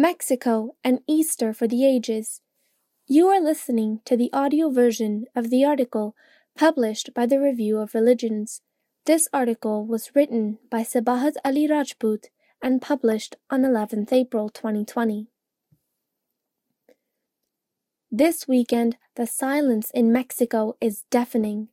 Mexico and Easter for the Ages. You are listening to the audio version of the article published by the Review of Religions. This article was written by Sabahat Ali Rajput and published on 11th April 2020. This weekend, the silence in Mexico is deafening.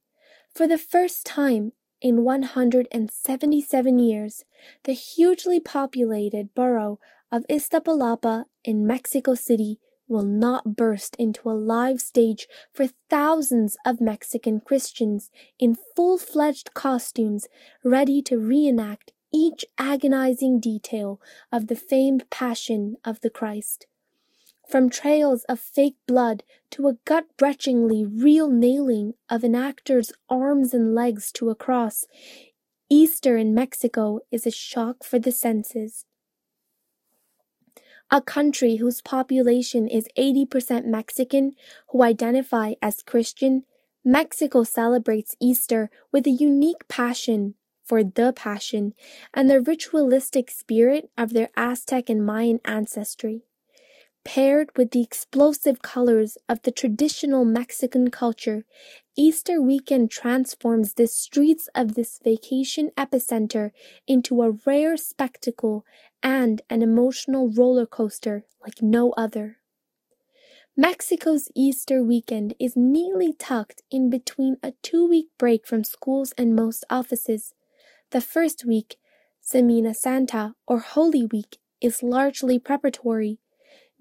For the first time in 177 years, the hugely populated borough of Iztapalapa in Mexico City will not burst into a live stage for thousands of Mexican Christians in full fledged costumes ready to reenact each agonizing detail of the famed Passion of the Christ. From trails of fake blood to a gut wrenchingly real nailing of an actor's arms and legs to a cross, Easter in Mexico is a shock for the senses a country whose population is 80% Mexican who identify as Christian, Mexico celebrates Easter with a unique passion for the Passion and the ritualistic spirit of their Aztec and Mayan ancestry. Paired with the explosive colors of the traditional Mexican culture, Easter weekend transforms the streets of this vacation epicenter into a rare spectacle and an emotional roller coaster like no other. Mexico's Easter weekend is neatly tucked in between a two week break from schools and most offices. The first week, Semana Santa or Holy Week, is largely preparatory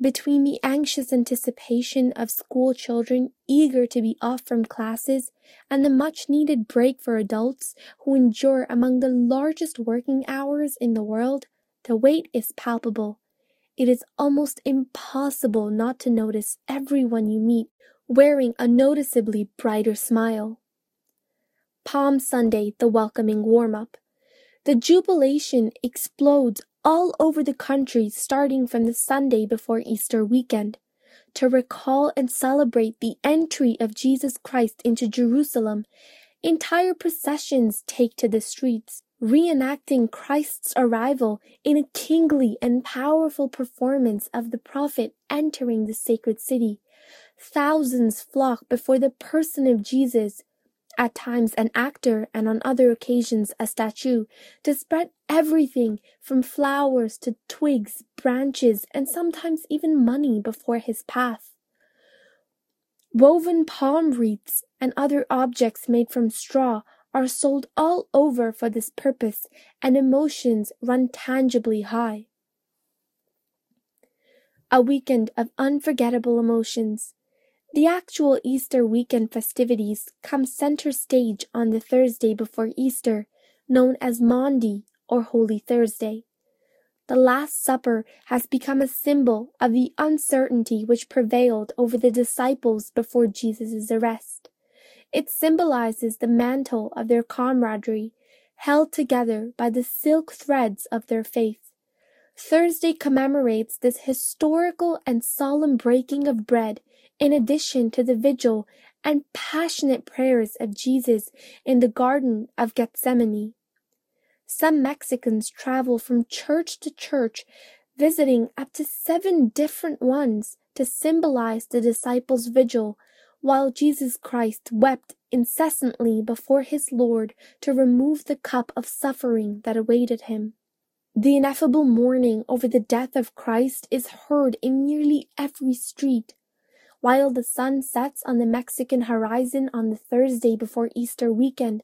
between the anxious anticipation of school children eager to be off from classes and the much needed break for adults who endure among the largest working hours in the world, the wait is palpable. It is almost impossible not to notice everyone you meet wearing a noticeably brighter smile. Palm Sunday, the welcoming warm up. The jubilation explodes all over the country starting from the Sunday before Easter weekend. To recall and celebrate the entry of Jesus Christ into Jerusalem, entire processions take to the streets, reenacting Christ's arrival in a kingly and powerful performance of the prophet entering the sacred city. Thousands flock before the person of Jesus, at times an actor and on other occasions a statue, to spread everything from flowers to twigs, branches, and sometimes even money before his path. Woven palm wreaths and other objects made from straw are sold all over for this purpose, and emotions run tangibly high. A weekend of unforgettable emotions. The actual Easter weekend festivities come center stage on the Thursday before Easter, known as Maundy or Holy Thursday. The Last Supper has become a symbol of the uncertainty which prevailed over the disciples before Jesus' arrest. It symbolizes the mantle of their camaraderie, held together by the silk threads of their faith. Thursday commemorates this historical and solemn breaking of bread in addition to the vigil and passionate prayers of Jesus in the Garden of Gethsemane. Some Mexicans travel from church to church, visiting up to seven different ones to symbolize the disciples' vigil, while Jesus Christ wept incessantly before his Lord to remove the cup of suffering that awaited him. The ineffable mourning over the death of Christ is heard in nearly every street, while the sun sets on the Mexican horizon on the Thursday before Easter weekend,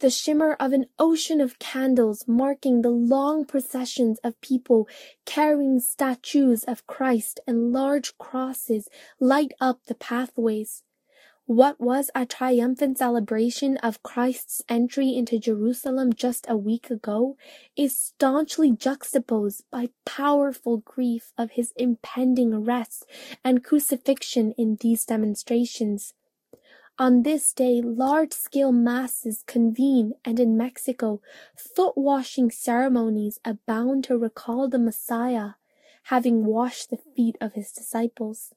the shimmer of an ocean of candles marking the long processions of people carrying statues of Christ and large crosses light up the pathways. What was a triumphant celebration of Christ's entry into Jerusalem just a week ago is staunchly juxtaposed by powerful grief of his impending arrest and crucifixion in these demonstrations. On this day, large scale masses convene, and in Mexico, foot washing ceremonies abound to recall the Messiah, having washed the feet of his disciples.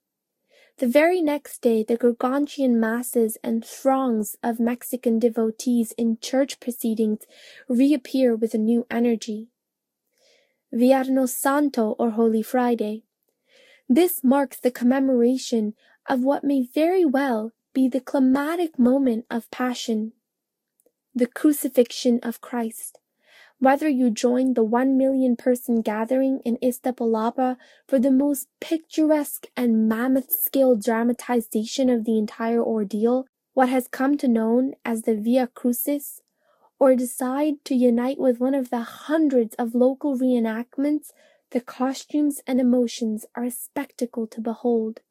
The very next day, the Gregorian masses and throngs of Mexican devotees in church proceedings reappear with a new energy. Viernes Santo or Holy Friday. This marks the commemoration of what may very well be the climatic moment of passion, the crucifixion of Christ. Whether you join the one million person gathering in Iztapalapa for the most picturesque and mammoth scale dramatization of the entire ordeal, what has come to known as the Via Crucis, or decide to unite with one of the hundreds of local reenactments, the costumes and emotions are a spectacle to behold.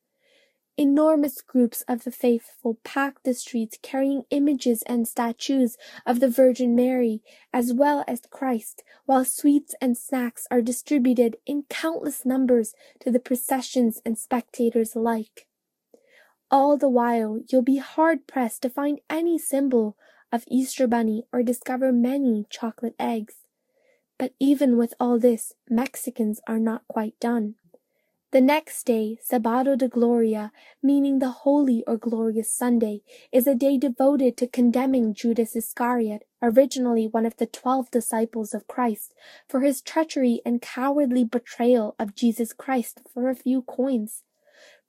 Enormous groups of the faithful pack the streets carrying images and statues of the Virgin Mary as well as Christ, while sweets and snacks are distributed in countless numbers to the processions and spectators alike. All the while, you'll be hard pressed to find any symbol of Easter Bunny or discover many chocolate eggs. But even with all this, Mexicans are not quite done. The next day, Sábado de Gloria, meaning the Holy or Glorious Sunday, is a day devoted to condemning Judas Iscariot, originally one of the twelve disciples of Christ, for his treachery and cowardly betrayal of Jesus Christ for a few coins.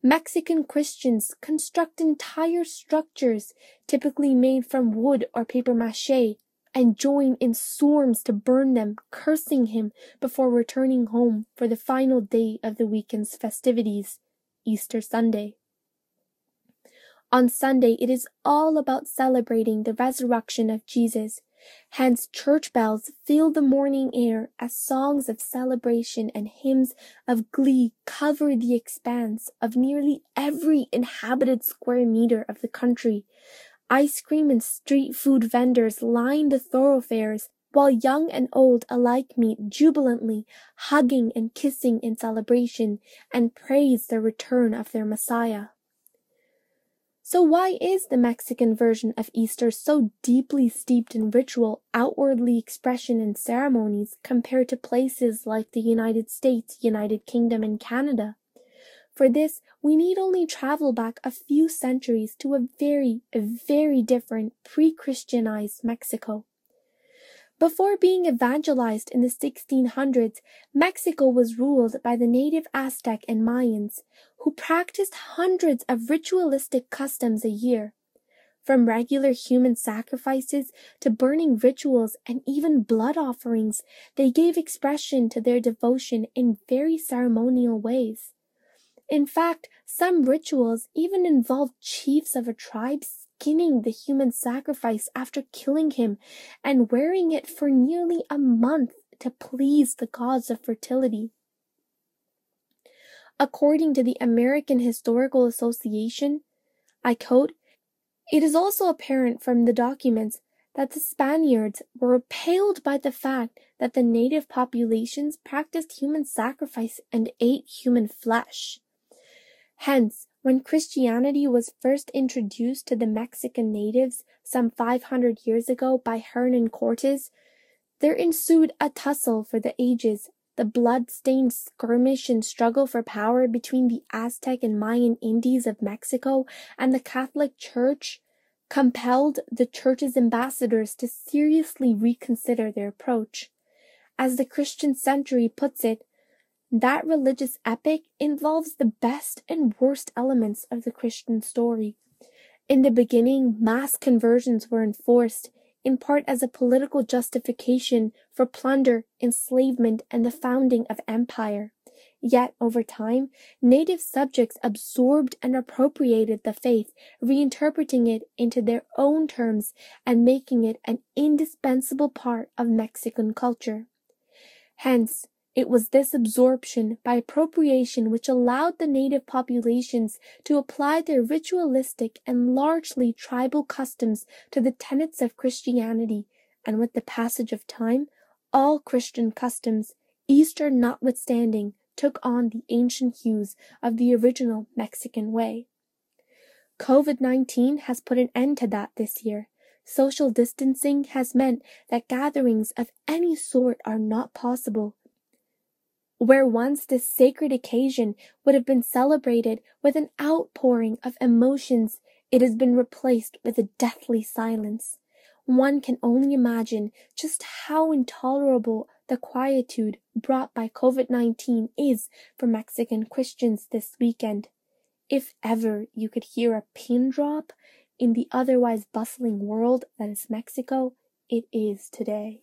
Mexican Christians construct entire structures, typically made from wood or paper mache, and join in storms to burn them, cursing him before returning home for the final day of the weekend's festivities, Easter Sunday. On Sunday, it is all about celebrating the resurrection of Jesus. Hence, church bells fill the morning air as songs of celebration and hymns of glee cover the expanse of nearly every inhabited square meter of the country, Ice cream and street food vendors line the thoroughfares, while young and old alike meet jubilantly, hugging and kissing in celebration, and praise the return of their Messiah. So why is the Mexican version of Easter so deeply steeped in ritual, outwardly expression and ceremonies compared to places like the United States, United Kingdom, and Canada? For this, we need only travel back a few centuries to a very, very different pre-Christianized Mexico. Before being evangelized in the 1600s, Mexico was ruled by the native Aztec and Mayans, who practiced hundreds of ritualistic customs a year. From regular human sacrifices to burning rituals and even blood offerings, they gave expression to their devotion in very ceremonial ways. In fact, some rituals even involved chiefs of a tribe skinning the human sacrifice after killing him and wearing it for nearly a month to please the gods of fertility. According to the American Historical Association, I quote, it is also apparent from the documents that the Spaniards were repelled by the fact that the native populations practiced human sacrifice and ate human flesh. Hence, when Christianity was first introduced to the Mexican natives some 500 years ago by Hernan Cortes, there ensued a tussle for the ages, the blood-stained skirmish and struggle for power between the Aztec and Mayan Indies of Mexico and the Catholic Church compelled the church's ambassadors to seriously reconsider their approach. As the Christian Century puts it, that religious epic involves the best and worst elements of the Christian story. In the beginning, mass conversions were enforced, in part as a political justification for plunder, enslavement, and the founding of empire. Yet, over time, native subjects absorbed and appropriated the faith, reinterpreting it into their own terms and making it an indispensable part of Mexican culture. Hence, it was this absorption by appropriation which allowed the native populations to apply their ritualistic and largely tribal customs to the tenets of Christianity, and with the passage of time, all Christian customs, Eastern notwithstanding, took on the ancient hues of the original Mexican way. COVID-19 has put an end to that this year. Social distancing has meant that gatherings of any sort are not possible where once this sacred occasion would have been celebrated with an outpouring of emotions, it has been replaced with a deathly silence. One can only imagine just how intolerable the quietude brought by COVID 19 is for Mexican Christians this weekend. If ever you could hear a pin drop in the otherwise bustling world that is Mexico, it is today.